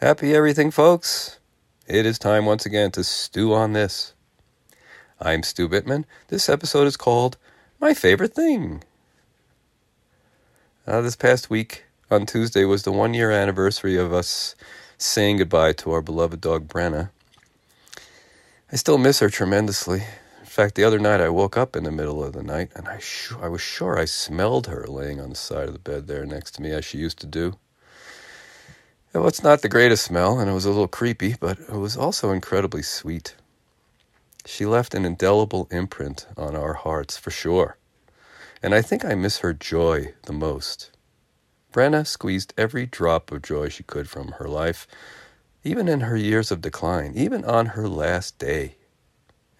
Happy everything, folks. It is time once again to stew on this. I'm Stu Bittman. This episode is called My Favorite Thing. Uh, this past week, on Tuesday, was the one year anniversary of us saying goodbye to our beloved dog, Brenna. I still miss her tremendously. In fact, the other night I woke up in the middle of the night and I, sh- I was sure I smelled her laying on the side of the bed there next to me as she used to do. Well, it's not the greatest smell, and it was a little creepy, but it was also incredibly sweet. She left an indelible imprint on our hearts, for sure. And I think I miss her joy the most. Brenna squeezed every drop of joy she could from her life, even in her years of decline, even on her last day.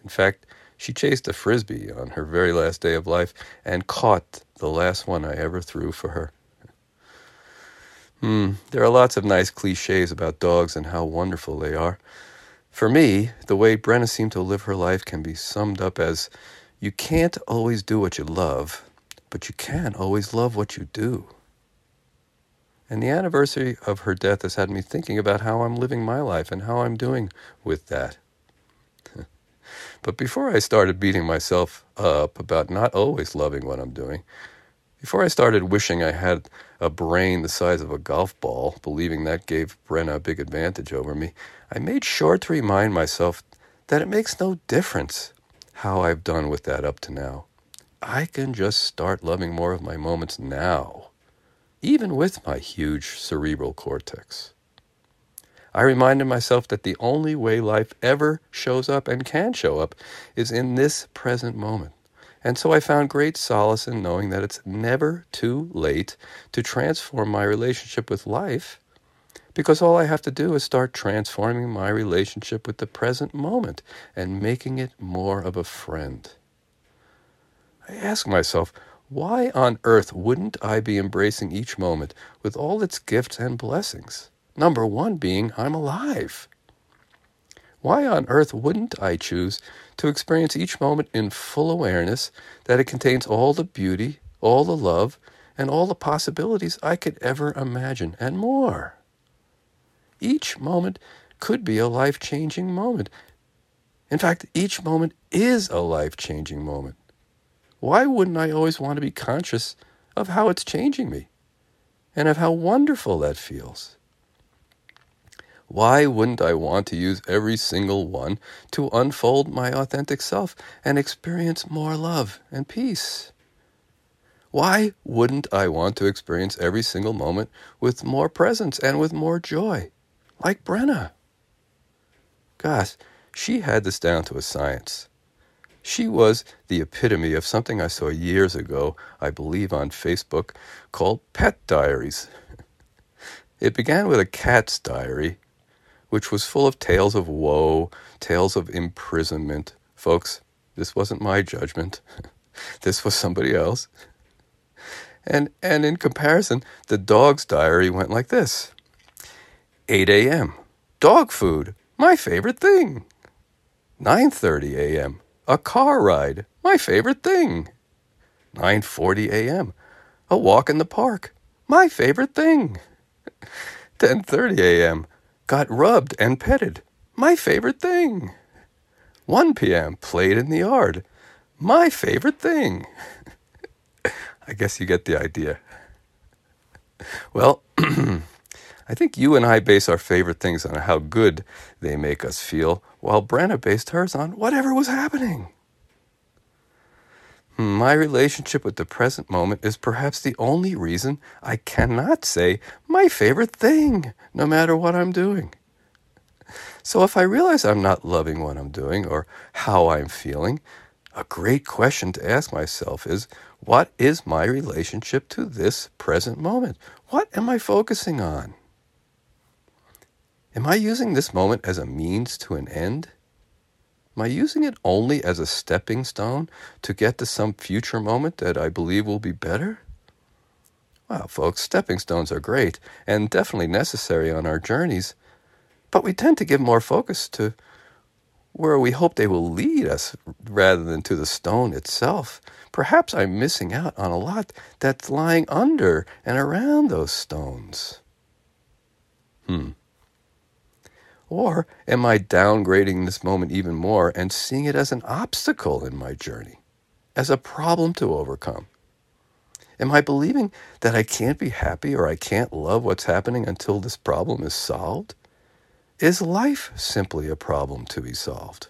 In fact, she chased a frisbee on her very last day of life and caught the last one I ever threw for her. Hmm, there are lots of nice cliches about dogs and how wonderful they are. For me, the way Brenna seemed to live her life can be summed up as you can't always do what you love, but you can always love what you do. And the anniversary of her death has had me thinking about how I'm living my life and how I'm doing with that. but before I started beating myself up about not always loving what I'm doing, before I started wishing I had a brain the size of a golf ball, believing that gave Brenna a big advantage over me, I made sure to remind myself that it makes no difference how I've done with that up to now. I can just start loving more of my moments now, even with my huge cerebral cortex. I reminded myself that the only way life ever shows up and can show up is in this present moment. And so I found great solace in knowing that it's never too late to transform my relationship with life because all I have to do is start transforming my relationship with the present moment and making it more of a friend. I ask myself, why on earth wouldn't I be embracing each moment with all its gifts and blessings? Number one being I'm alive. Why on earth wouldn't I choose to experience each moment in full awareness that it contains all the beauty, all the love, and all the possibilities I could ever imagine, and more? Each moment could be a life changing moment. In fact, each moment is a life changing moment. Why wouldn't I always want to be conscious of how it's changing me and of how wonderful that feels? Why wouldn't I want to use every single one to unfold my authentic self and experience more love and peace? Why wouldn't I want to experience every single moment with more presence and with more joy, like Brenna? Gosh, she had this down to a science. She was the epitome of something I saw years ago, I believe on Facebook, called Pet Diaries. It began with a cat's diary which was full of tales of woe, tales of imprisonment. Folks, this wasn't my judgment. this was somebody else. And, and in comparison, the dog's diary went like this 8 a.m. Dog food, my favorite thing. 9:30 a.m. A car ride, my favorite thing. 9:40 a.m. A walk in the park, my favorite thing. 10:30 a.m got rubbed and petted. My favorite thing. 1 p.m. played in the yard. My favorite thing. I guess you get the idea. Well, I think you and I base our favorite things on how good they make us feel, while Brenna based hers on whatever was happening. My relationship with the present moment is perhaps the only reason I cannot say my favorite thing, no matter what I'm doing. So if I realize I'm not loving what I'm doing or how I'm feeling, a great question to ask myself is what is my relationship to this present moment? What am I focusing on? Am I using this moment as a means to an end? Am I using it only as a stepping stone to get to some future moment that I believe will be better? Well, folks, stepping stones are great and definitely necessary on our journeys, but we tend to give more focus to where we hope they will lead us rather than to the stone itself. Perhaps I'm missing out on a lot that's lying under and around those stones. Hmm. Or am I downgrading this moment even more and seeing it as an obstacle in my journey, as a problem to overcome? Am I believing that I can't be happy or I can't love what's happening until this problem is solved? Is life simply a problem to be solved?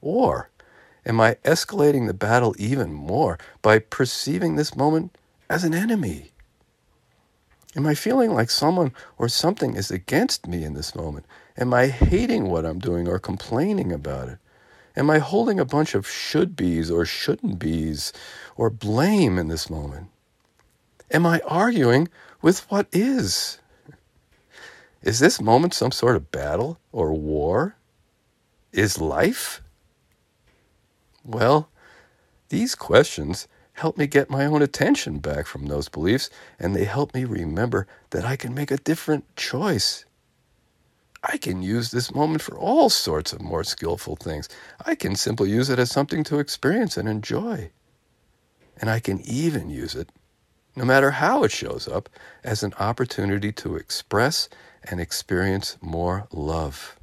Or am I escalating the battle even more by perceiving this moment as an enemy? Am I feeling like someone or something is against me in this moment? Am I hating what I'm doing or complaining about it? Am I holding a bunch of should be's or shouldn't be's or blame in this moment? Am I arguing with what is? Is this moment some sort of battle or war? Is life? Well, these questions help me get my own attention back from those beliefs, and they help me remember that I can make a different choice. I can use this moment for all sorts of more skillful things. I can simply use it as something to experience and enjoy. And I can even use it, no matter how it shows up, as an opportunity to express and experience more love.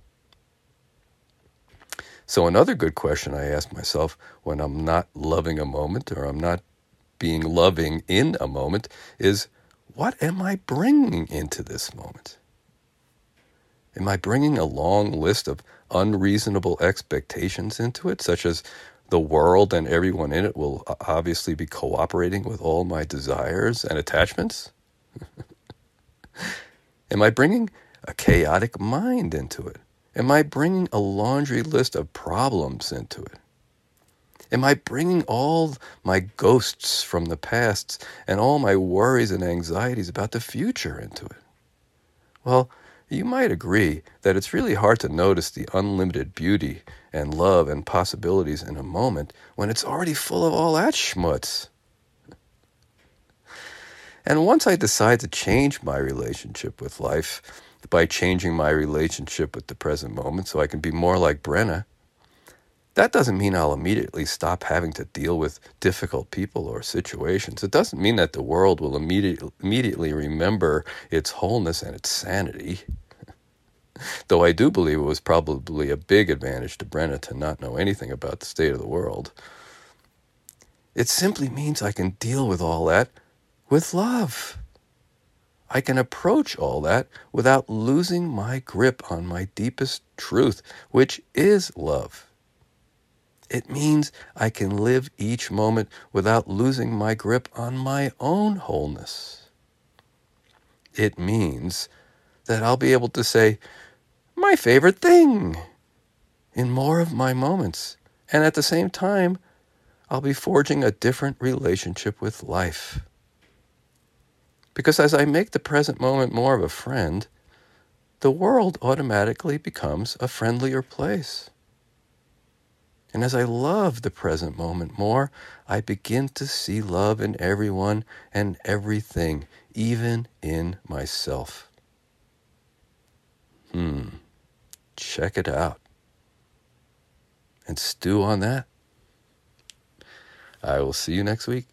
So, another good question I ask myself when I'm not loving a moment or I'm not being loving in a moment is what am I bringing into this moment? Am I bringing a long list of unreasonable expectations into it, such as the world and everyone in it will obviously be cooperating with all my desires and attachments? Am I bringing a chaotic mind into it? Am I bringing a laundry list of problems into it? Am I bringing all my ghosts from the past and all my worries and anxieties about the future into it? Well, you might agree that it's really hard to notice the unlimited beauty and love and possibilities in a moment when it's already full of all that schmutz. And once I decide to change my relationship with life, by changing my relationship with the present moment so I can be more like Brenna, that doesn't mean I'll immediately stop having to deal with difficult people or situations. It doesn't mean that the world will immediately immediately remember its wholeness and its sanity. Though I do believe it was probably a big advantage to Brenna to not know anything about the state of the world. It simply means I can deal with all that with love. I can approach all that without losing my grip on my deepest truth, which is love. It means I can live each moment without losing my grip on my own wholeness. It means that I'll be able to say, my favorite thing, in more of my moments. And at the same time, I'll be forging a different relationship with life. Because as I make the present moment more of a friend, the world automatically becomes a friendlier place. And as I love the present moment more, I begin to see love in everyone and everything, even in myself. Hmm. Check it out. And stew on that. I will see you next week.